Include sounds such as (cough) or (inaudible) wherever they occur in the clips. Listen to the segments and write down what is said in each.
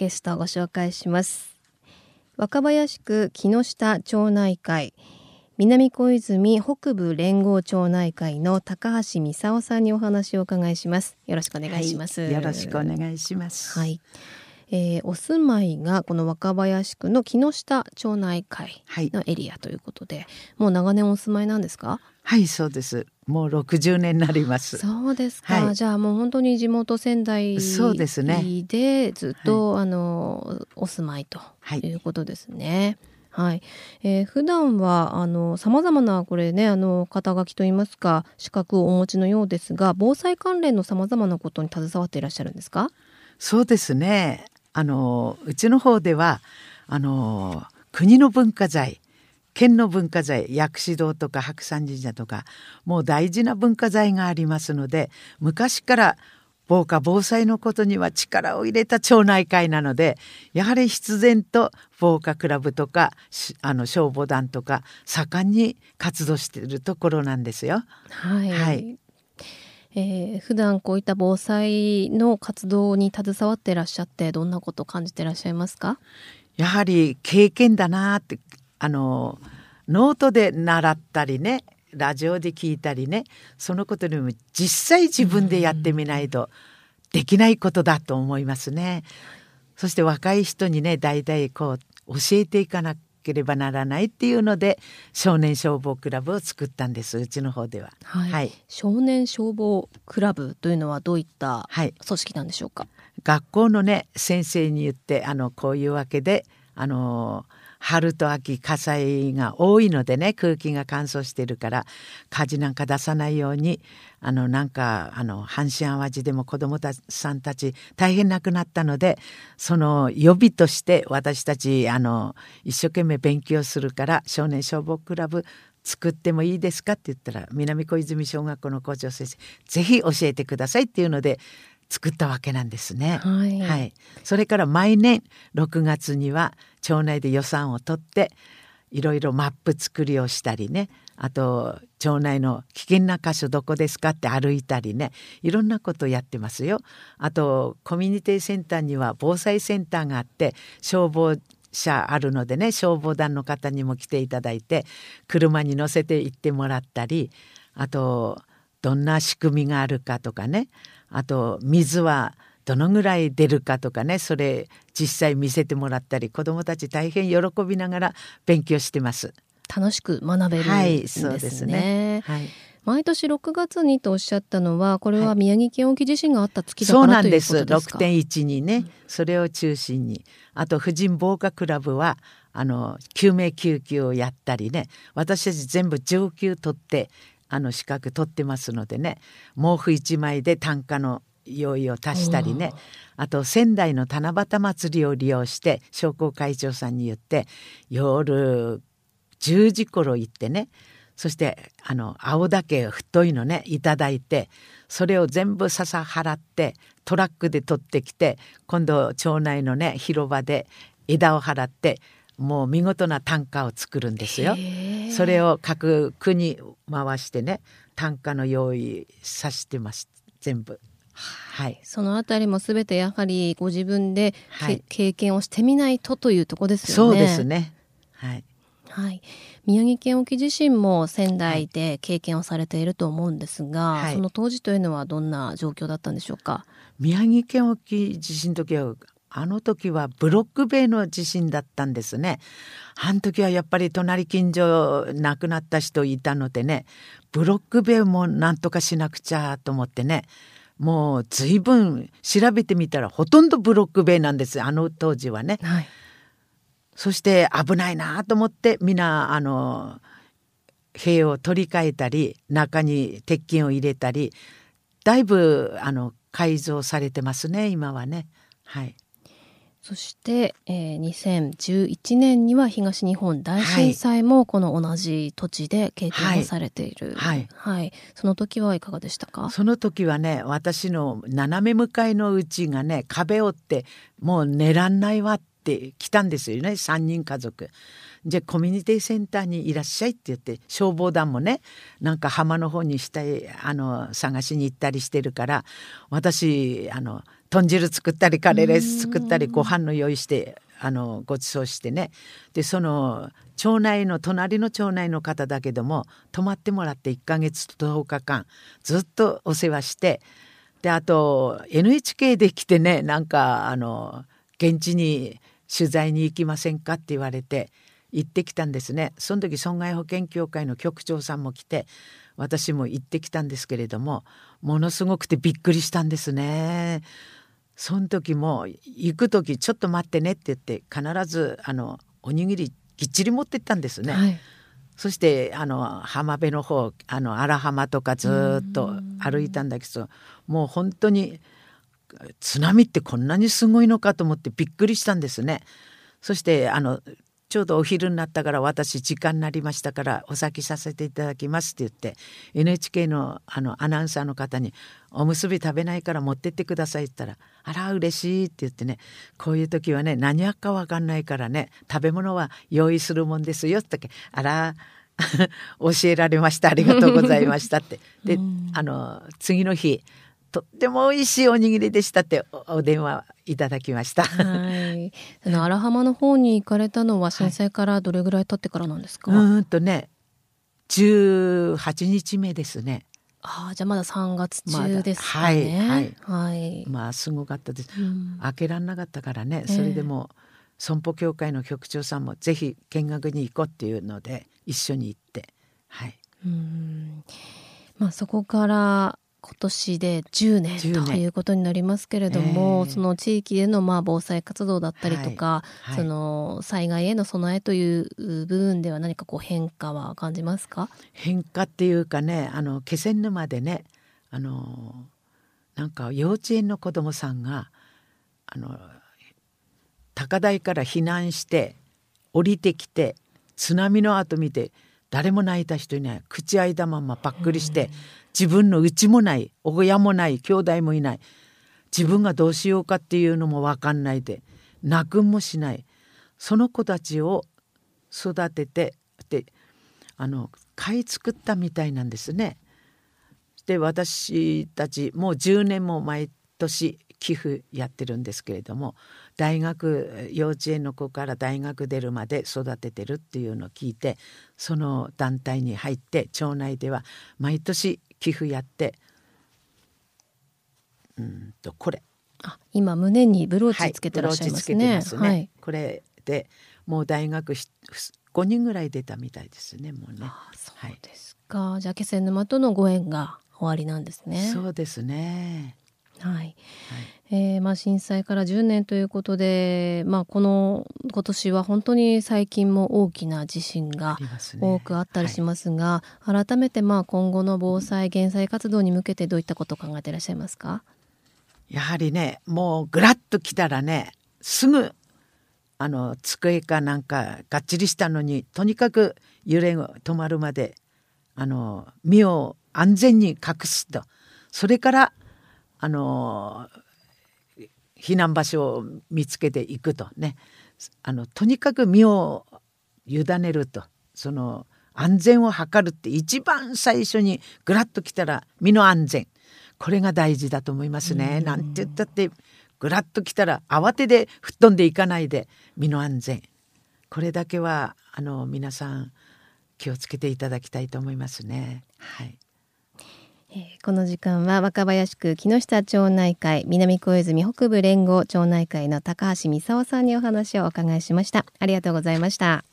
ゲストをご紹介します。若林区木下町内会南小泉北部連合町内会の高橋美沙さんにお話をお伺いします。よろしくお願いします、はい、よろしくお願いします。はいえー、お住まいがこの若林区の木下町内会のエリアということで、はい、もう長年お住まいなんですか？はいそうです。もう60年になります。そうですか、はい、じゃあもう本当に地元仙台そうですね。でずっと、はい、あのお住まいということですね、はい、えー、普段はあの様々なこれねあの肩書きといいますか資格をお持ちのようですが防災関連の様々なことに携わっていらっしゃるんですか？そうですねあのうちの方ではあの国の文化財県の文化財薬師堂とか白山神社とかもう大事な文化財がありますので昔から防火防災のことには力を入れた町内会なのでやはり必然と防火クラブとかあの消防団とか盛んに活動しているところなんですよ。はい、はいえー、普段こういった防災の活動に携わっていらっしゃってどんなことを感じていらっしゃいますか？やはり経験だなってあのノートで習ったりねラジオで聞いたりねそのことにも実際自分でやってみないとできないことだと思いますね。そして若い人にね代々こう教えていかなくければならないっていうので少年消防クラブを作ったんです。うちの方では、はい、はい、少年消防クラブというのはどういった組織なんでしょうか、はい、学校のね先生に言ってあのこういうわけであの春と秋火災が多いのでね空気が乾燥してるから火事なんか出さないようにあのなんかあの阪神・淡路でも子どもたさんたち大変亡くなったのでその予備として私たちあの一生懸命勉強するから少年消防クラブ作ってもいいですかって言ったら南小泉小学校の校長先生ぜひ教えてくださいっていうので作ったわけなんですね。はい、はい、それから毎年6月には町内で予算を取っていろいろマップ作りをしたりねあと町内の危険な箇所どこですかって歩いたりねいろんなことやってますよ。あとコミュニティセンターには防災センターがあって消防車あるのでね消防団の方にも来ていただいて車に乗せて行ってもらったりあとどんな仕組みがあるかとかね。あと水はどのぐらい出るかとかね。それ実際見せてもらったり子どもたち大変喜びながら勉強してます。楽しく学べるんですね。はい、そうですね。はい。毎年6月にとおっしゃったのはこれは宮城県沖地震があった月だから、はい、そうなんです。6.1にね、それを中心に。あと婦人防火クラブはあの救命救急をやったりね。私たち全部上級取ってあの資格取ってますのでね毛布1枚で単価の用意を足したりねあと仙台の七夕祭りを利用して商工会長さんに言って夜10時頃行ってねそしてあの青竹太いのねいただいてそれを全部笹払ってトラックで取ってきて今度町内のね広場で枝を払ってもう見事な短歌を作るんですよ。それを各区に回してね短歌の用意させてます全部。はい、そのあたりもすべてやはりご自分で、はい、経験をしてみないとというとこですよね。そうですね。はい。はい、宮城県沖地震も仙台で経験をされていると思うんですが、はい、その当時というのはどんな状況だったんでしょうか？宮城県沖地震の時はあの時はブロック塀の地震だったんですね。あの時はやっぱり隣近所亡くなった人いたのでねブロック塀もなんとかしなくちゃと思ってねもう随分調べてみたらほとんどブロック塀なんですあの当時はね。はい、そして危ないなと思って皆あの塀を取り替えたり中に鉄筋を入れたりだいぶあの改造されてますね今はね。はいそして、えー、2011年には東日本大震災もこの同じ土地で経験をされている。はいはい。その時はいかがでしたか？その時はね私の斜め向かいのうちがね壁折ってもう寝らんないわって来たんですよね。3人家族。じゃあコミュニティセンターにいらっしゃいって言って消防団もねなんか浜の方にしたいあの探しに行ったりしてるから私あの豚汁作ったりカレーライス作ったりご飯の用意してあのご馳走してね。でその町内の隣の町内の方だけども泊まってもらって1ヶ月と10日間ずっとお世話してであと NHK で来てねなんかあの現地に取材に行きませんかって言われて行ってきたんですねその時損害保険協会の局長さんも来て私も行ってきたんですけれどもものすごくてびっくりしたんですね。その時も行く時ちょっと待ってねって言って必ずあのおにぎりぎっちり持ってったんですね。はい。そしてあの浜辺の方あの荒浜とかずっと歩いたんだけどもう本当に津波ってこんなにすごいのかと思ってびっくりしたんですね。そしてあのちょうどお昼になったから私時間になりましたからお先させていただきますって言って NHK のあのアナウンサーの方に「おむすび食べないから持ってってください」って言ったら「あら嬉しい」って言ってねこういう時はね何やっか分かんないからね食べ物は用意するもんですよって言って「あら (laughs) 教えられましたありがとうございました」ってであの次の日とっても美味しいおにぎりでしたっておお電話いただきました。はい。その荒浜の方に行かれたのは震災からどれぐらい経ってからなんですか、うーんとね18日目ですね。ああ、じゃあまだ3月中ですかね。はい。はい。まあすごかったです。うん。開けらんなかったからねええ。それでも損保協会の局長さんもぜひ見学に行こうっていうので一緒に行って。はい。うん。まあそこから今年で10年10年。ということになりますけれども、ええ。その地域でのまあ防災活動だったりとか、はい。その災害への備えという部分では何かこう変化は感じますか？変化っていうかねあの気仙沼でねあのなんか幼稚園の子供さんがあの高台から避難して降りてきて津波の後見て誰も泣いた人いない。口開いたままばっくりして自分の家もない親もない兄弟もいない。自分がどうしようかっていうのも分かんないで泣くんもしない。その子たちを育ててであの買い作ったみたいなんですね。で私たちもう10年も毎年寄付やってるんですけれども大学幼稚園の子から大学出るまで育ててるっていうのを聞いてその団体に入って町内では毎年寄付やってうんとこれあ今胸にブローはいチつけてらっしゃいますね。ますねはい。これでもう大学ひ5人ぐらい出たみたいですねもうね。あそはいうですか。じゃあ気仙沼とのご縁が終わりなんですね。そうですね。はい。えーまあ、震災から10年ということで、まあ、この今年は本当に最近も大きな地震が多くあったりしますが、改めてまあ今後の防災減災活動に向けてどういったことを考えていらっしゃいますか？やはりねもうぐらっと来たらねすぐあの机かなんかがっちりしたのにとにかく揺れが止まるまであの身を安全に隠すと。それからあの避難場所を見つけていくとねあのとにかく身を委ねるとその安全を図るって一番最初にぐらっと来たら身の安全これが大事だと思いますね。なんて言ったってぐらっと来たら慌てで吹っ飛んでいかないで身の安全これだけはあの皆さん気をつけていただきたいと思いますね。はい。えーこの時間は若林区木下町内会南小泉北部連合町内会の高橋美沙さんにお話をお伺いしました。ありがとうございました。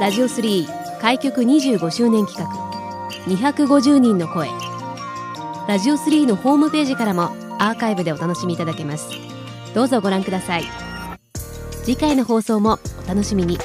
ラジオ3開局25周年企画250人の声。ラジオ3のホームページからもアーカイブでお楽しみいただけます。どうぞご覧ください。次回の放送もお楽しみに。